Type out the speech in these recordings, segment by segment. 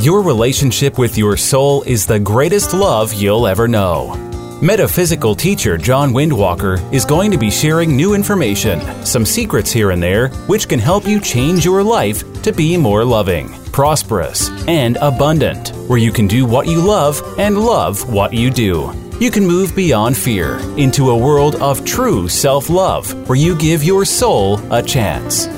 Your relationship with your soul is the greatest love you'll ever know. Metaphysical teacher John Windwalker is going to be sharing new information, some secrets here and there, which can help you change your life to be more loving, prosperous, and abundant, where you can do what you love and love what you do. You can move beyond fear into a world of true self love, where you give your soul a chance.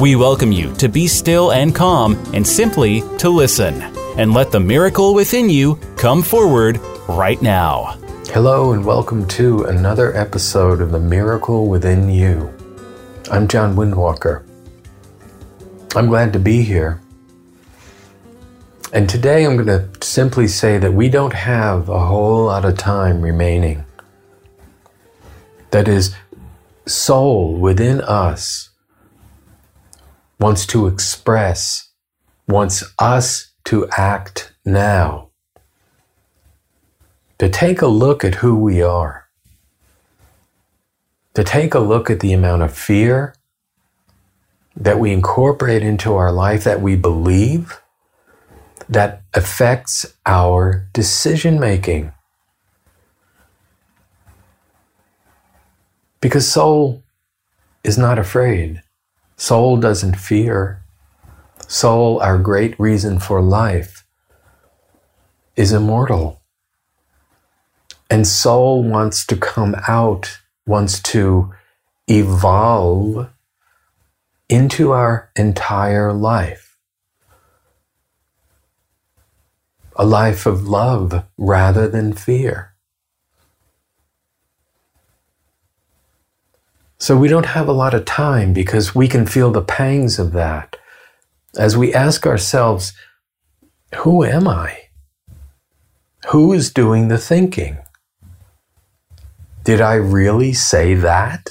We welcome you to be still and calm and simply to listen and let the miracle within you come forward right now. Hello, and welcome to another episode of The Miracle Within You. I'm John Windwalker. I'm glad to be here. And today I'm going to simply say that we don't have a whole lot of time remaining. That is, soul within us wants to express, wants us to act now to take a look at who we are, to take a look at the amount of fear that we incorporate into our life that we believe that affects our decision making. Because soul is not afraid. Soul doesn't fear. Soul, our great reason for life, is immortal. And soul wants to come out, wants to evolve into our entire life. A life of love rather than fear. So we don't have a lot of time because we can feel the pangs of that as we ask ourselves, who am I? Who is doing the thinking? Did I really say that?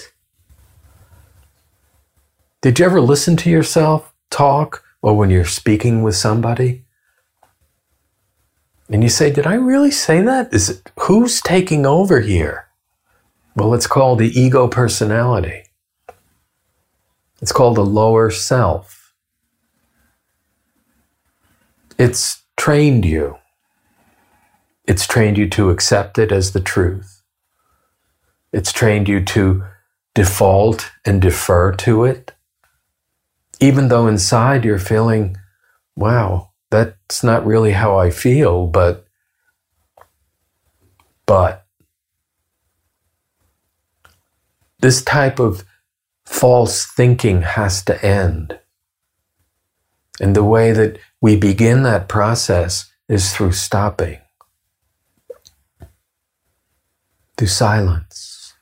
Did you ever listen to yourself talk or when you're speaking with somebody? And you say, Did I really say that? Is it who's taking over here? Well, it's called the ego personality. It's called the lower self. It's trained you. It's trained you to accept it as the truth. It's trained you to default and defer to it. Even though inside you're feeling, wow, that's not really how I feel, but, but, this type of false thinking has to end. And the way that we begin that process is through stopping, through silence.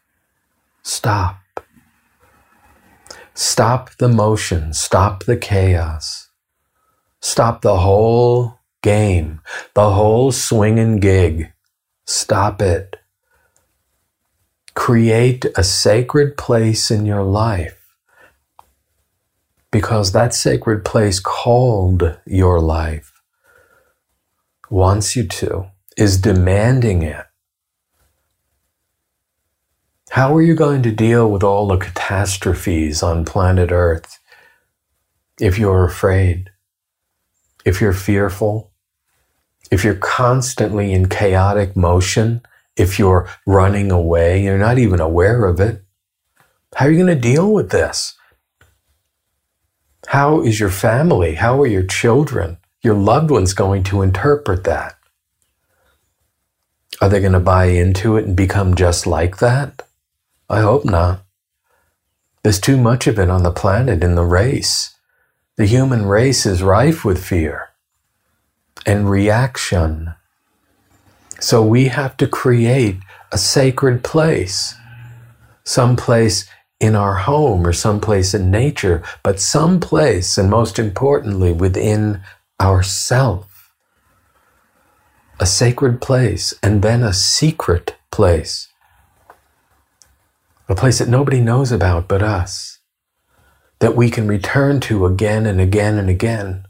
Stop. Stop the motion. Stop the chaos. Stop the whole game, the whole swinging gig. Stop it. Create a sacred place in your life because that sacred place called your life wants you to, is demanding it. How are you going to deal with all the catastrophes on planet Earth if you're afraid, if you're fearful, if you're constantly in chaotic motion, if you're running away, you're not even aware of it? How are you going to deal with this? How is your family, how are your children, your loved ones going to interpret that? Are they going to buy into it and become just like that? I hope not. There's too much of it on the planet in the race. The human race is rife with fear and reaction. So we have to create a sacred place, some place in our home or some place in nature, but some place, and most importantly, within ourself. A sacred place and then a secret place. A place that nobody knows about but us, that we can return to again and again and again,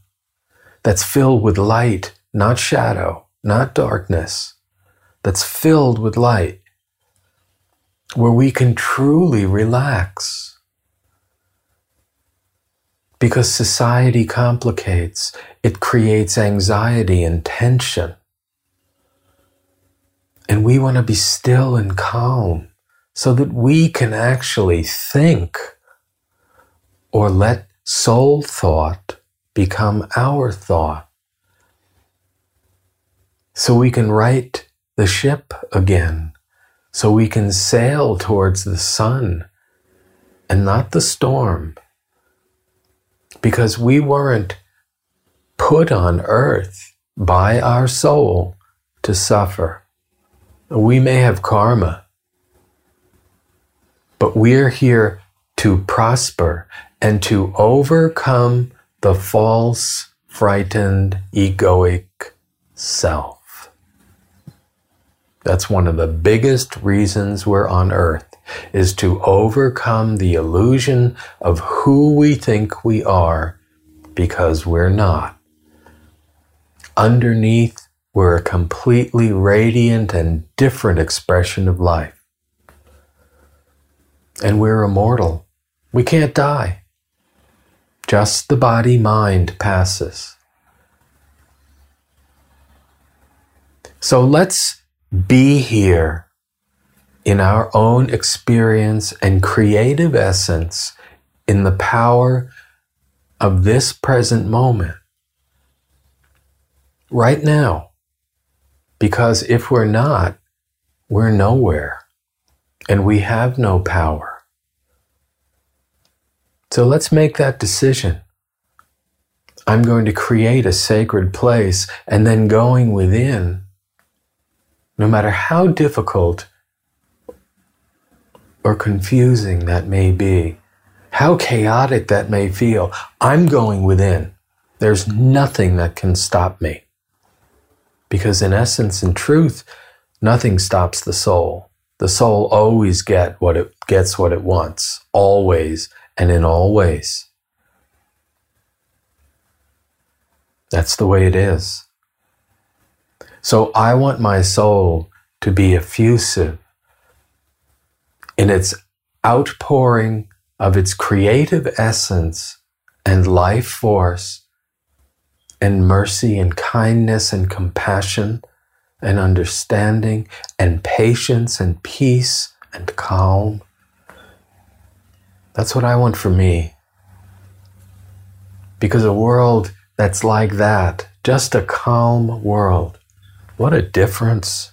that's filled with light, not shadow, not darkness, that's filled with light, where we can truly relax, because society complicates, it creates anxiety and tension. And we want to be still and calm so that we can actually think or let soul thought become our thought. So we can right the ship again, so we can sail towards the sun and not the storm. Because we weren't put on earth by our soul to suffer. We may have karma, but we're here to prosper and to overcome the false, frightened, egoic self. That's one of the biggest reasons we're on earth is to overcome the illusion of who we think we are because we're not. Underneath, we're a completely radiant and different expression of life. And we're immortal. We can't die. Just the body mind passes. So let's be here in our own experience and creative essence in the power of this present moment. Right now. Because if we're not, we're nowhere and we have no power. So let's make that decision. I'm going to create a sacred place and then going within, no matter how difficult or confusing that may be, how chaotic that may feel, I'm going within. There's nothing that can stop me. Because in essence and truth, nothing stops the soul. The soul always get what it gets what it wants, always and in all ways. That's the way it is. So I want my soul to be effusive in its outpouring of its creative essence and life force and mercy and kindness and compassion and understanding and patience and peace and calm. That's what I want for me. Because a world that's like that, just a calm world, what a difference.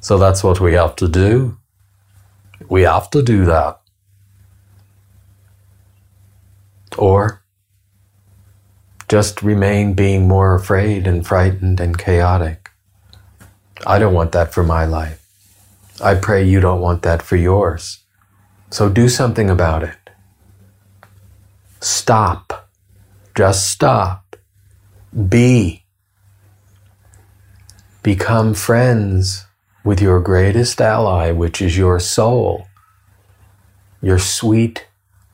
So that's what we have to do. We have to do that. Or just remain being more afraid and frightened and chaotic. I don't want that for my life. I pray you don't want that for yours. So do something about it. Stop. Just stop. Be. Become friends with your greatest ally, which is your soul, your sweet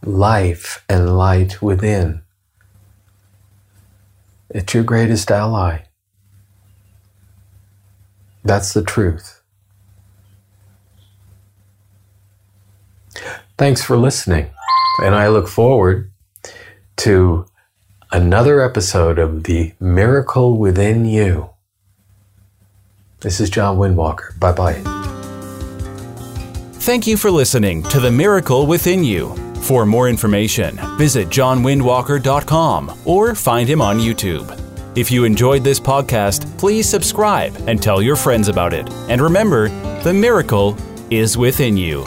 life and light within. It's your greatest ally. That's the truth. Thanks for listening, and I look forward to another episode of The Miracle Within You. This is John Windwalker. Bye bye. Thank you for listening to The Miracle Within You. For more information, visit johnwindwalker.com or find him on YouTube. If you enjoyed this podcast, please subscribe and tell your friends about it. And remember, the miracle is within you.